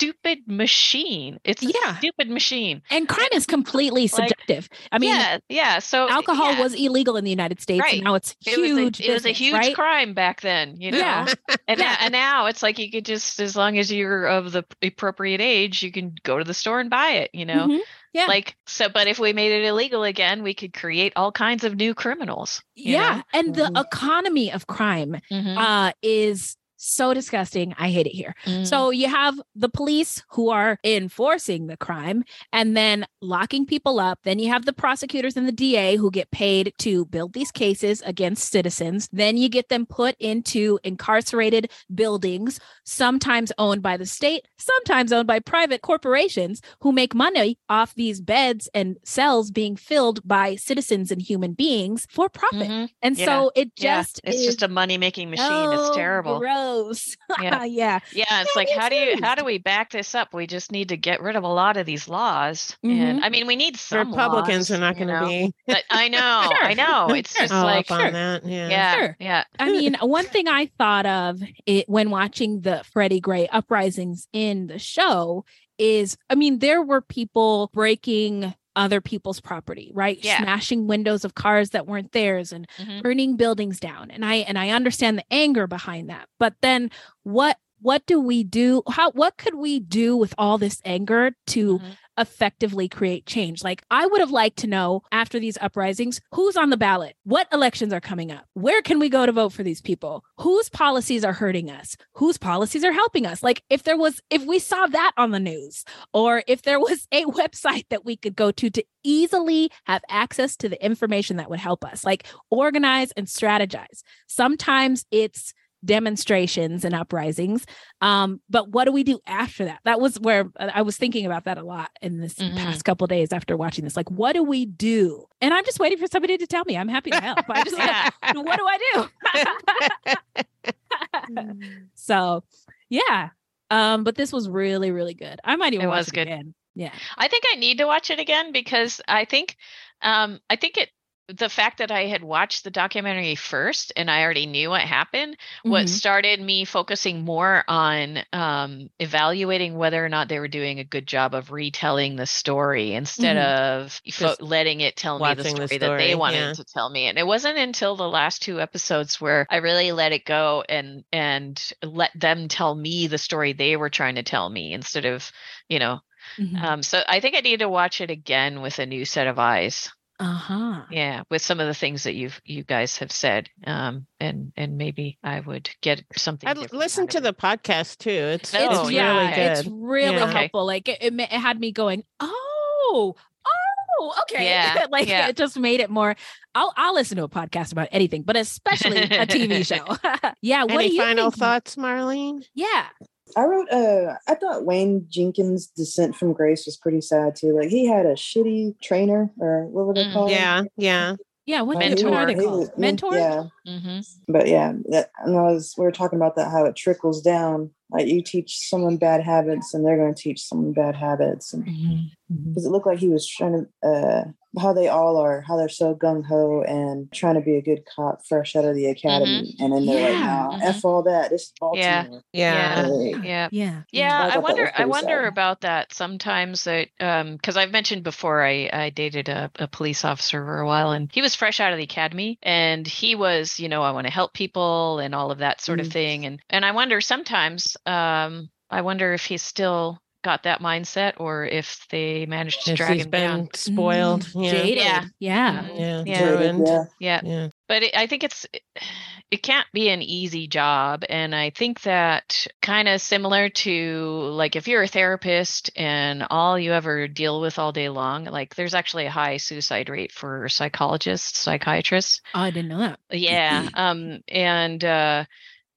stupid machine. It's a Yeah. stupid machine. And crime is completely Like, subjective. I mean, yeah, yeah. So alcohol yeah. was illegal in the United States, Right. and now it's It was, huge. a, it was a huge right? crime back then, you know. Yeah. And, Yeah. now, and now it's like you could just, as long as you're of the appropriate age, you can go to the store and buy it. You know, Mhm. Yeah. like so. But if we made it illegal again, we could create all kinds of new criminals. yeah, know? and the Mhm. economy of crime Mhm. uh, is so disgusting. I hate it here. Mm. So you have the police who are enforcing the crime and then locking people up. Then you have the prosecutors and the DA who get paid to build these cases against citizens. Then you get them put into incarcerated buildings, sometimes owned by the state, sometimes owned by private corporations who make money off these beds and cells being filled by citizens and human beings for profit. Mhm. And Yeah. so it Yeah, just it's is just a money making machine. so it's terrible. Gross. Yeah. yeah. Yeah, it's Yeah, like how do you how do we back this up? We just need to get rid of a lot of these laws. Mhm. And I mean, we need some Republicans laws, are not going to know. be But I know, Sure. I know. It's just all like up on sure. that. Yeah. yeah, Sure. yeah. I mean, one thing I thought of it when watching the Freddie Gray uprisings in the show is I mean, there were people breaking other people's property, right? Yeah. Smashing windows of cars that weren't theirs and Mhm. burning buildings down. And I and I understand the anger behind that. But then what what do we do? How what could we do with all this anger to Mhm. effectively create change? Like I would have liked to know after these uprisings who's on the ballot, what elections are coming up, where can we go to vote for these people, whose policies are hurting us, whose policies are helping us. Like if there was if we saw that on the news, or if there was a website that we could go to to easily have access to the information that would help us, like organize and strategize. Sometimes it's demonstrations and uprisings. Um, but what do we do after that? That was where I was thinking about that a lot in this Mhm. past couple days after watching this. Like, what do we do? And I'm just waiting for somebody to tell me. I'm happy to help. I just Yeah. like, what do I do? so, yeah. Um, but this was really, really good. I might even It watch was it good. again. Yeah. I think I need to watch it again because I think um I think it the fact that I had watched the documentary first and I already knew what happened what Mhm. started me focusing more on um evaluating whether or not they were doing a good job of retelling the story instead Mhm. of Just letting it tell me the watching the story, that they wanted yeah. to tell me and it wasn't until the last two episodes where I really let it go and and let them tell me the story they were trying to tell me instead of you know Mhm. um, so I think I need to watch it again with a new set of eyes. Uh-huh. Yeah, with some of the things that you've you guys have said, um, and and maybe I would get something. I different listen to of the podcast too. It's, it's yeah, really good. It's really Yeah. Helpful. Like it, it, it had me going, oh, oh, okay. Yeah, like yeah. it just made it more. I'll I'll listen to a podcast about anything, but especially a TV show. yeah. What Any do you final think? thoughts, Marlene? Yeah. I wrote uh I thought Wayne Jenkins' descent from grace was pretty sad too. Like he had a shitty trainer or what would they Mm, call him? Yeah, yeah. Yeah. What, Like, he what are they called? was- Mentor? Yeah. Mhm. But yeah, that, and I was we were talking about that how it trickles down. Like you teach someone bad habits and they're gonna teach someone bad habits. And because it looked like he was trying to uh how they all are, how they're so gung ho and trying to be a good cop fresh out of the academy. And then they're like, Yeah. nah, F all that. This is Yeah. Baltimore. Yeah. Like, Yeah. Yeah. Yeah, I I wonder. I wonder sad. about that sometimes. That um, because I've mentioned before, I I dated a, a police officer for a while, and he was fresh out of the academy, and he was, you know, I want to help people and all of that sort of Mm. thing, and and I wonder sometimes, um, I wonder if he's still got that mindset or if they managed to If drag he's him been down. spoiled. Mm, Yeah. Jaded. Yeah. Yeah. Yeah. Yeah. Ruined. yeah. Yeah, Yeah. but it, I think it's it can't be an easy job and I think that kind of similar to like if you're a therapist and all you ever deal with all day long like there's actually a high suicide rate for psychologists psychiatrists Oh, I didn't know that. yeah um and uh i-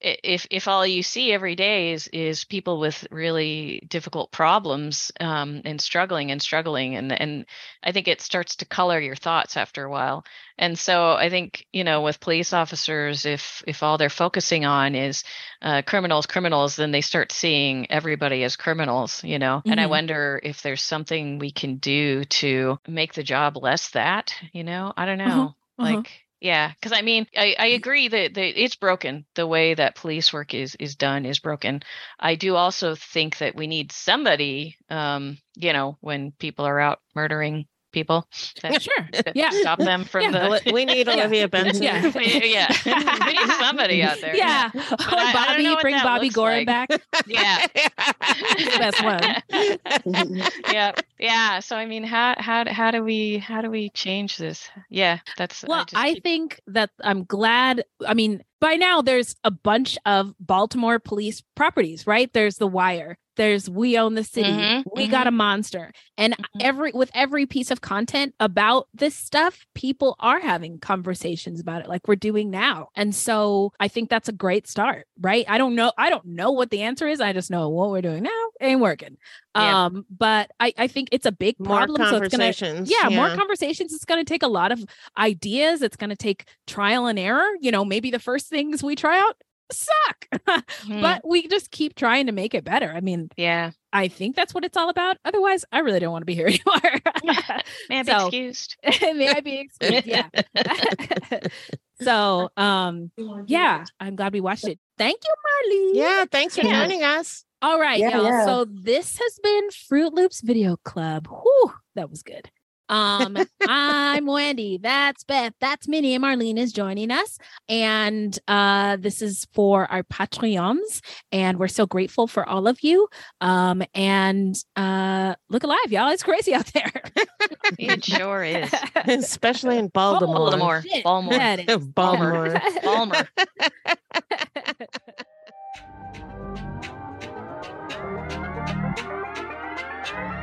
if if all you see every day is is people with really difficult problems um, and struggling and struggling and and I think it starts to color your thoughts after a while. And so I think you know with police officers, if if all they're focusing on is uh, criminals, criminals, then they start seeing everybody as criminals. You know, and I Mhm. wonder if there's something we can do to make the job less that. You know, I don't know. Uh-huh, uh-huh. Like Yeah, because I mean, I, I agree that, that it's broken. The way that police work is is done is broken. I do also think that we need somebody, um, you know, when people are out murdering people. Yeah, sure. Yeah. Stop them from Yeah. the. We need Olivia Benson. Yeah. We- yeah, we need somebody out there. Yeah. But Or I- I Bobby, know bring Bobby looks Goren like. back. Yeah. Best one. yeah, yeah. So I mean, how how how do we how do we change this? Yeah, that's Well, just I, keep- think that I'm glad. I mean, by now there's a bunch of Baltimore police properties, right? There's The Wire. There's We Own the City. Mhm, we got a monster. And every with every piece of content about this stuff, people are having conversations about it like we're doing now. And so I think that's a great start, right? I don't know I don't know what the answer is. I just know what we're doing now ain't working. Yeah. Um but I I think it's a big More problem so it's gonna conversations, yeah, more conversations. It's going to take a lot of ideas. It's going to take trial and error. You know, maybe the first things we try out suck, Hmm. but we just keep trying to make it better. I mean, yeah, I think that's what it's all about. Otherwise, I really don't want to be here anymore. may I be So- excused? May I be excused? Yeah. so, um, yeah, I'm glad we watched it. Thank you, Marley. Yeah, thanks for Yeah. joining us. All right, Yeah, y'all. yeah. So this has been Fruit Loops Video Club. Whew, that was good. Um, I'm Wendy. That's Beth. That's Minnie. And Marlene is joining us. And uh, this is for our Patreons. And we're so grateful for all of you. Um, and uh, look alive, y'all. It's crazy out there. It sure is. Especially in Baltimore. Baltimore, shit. Baltimore, Yeah, it is. Baltimore.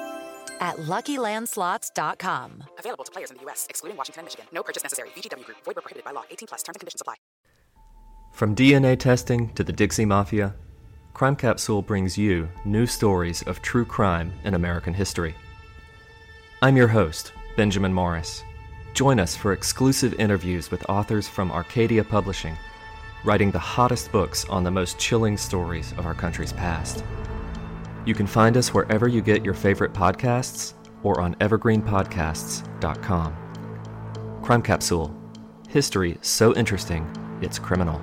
at LuckyLandSlots.com. Available to players in the U.S., excluding Washington and Michigan. No purchase necessary. VGW Group. Void where prohibited by law. 18 plus. Terms and conditions apply. From DNA testing to the Dixie Mafia, Crime Capsule brings you new stories of true crime in American history. I'm your host, Benjamin Morris. Join us for exclusive interviews with authors from Arcadia Publishing, writing the hottest books on the most chilling stories of our country's past. You can find us wherever you get your favorite podcasts or on evergreenpodcasts.com. Crime Capsule History so interesting, it's criminal.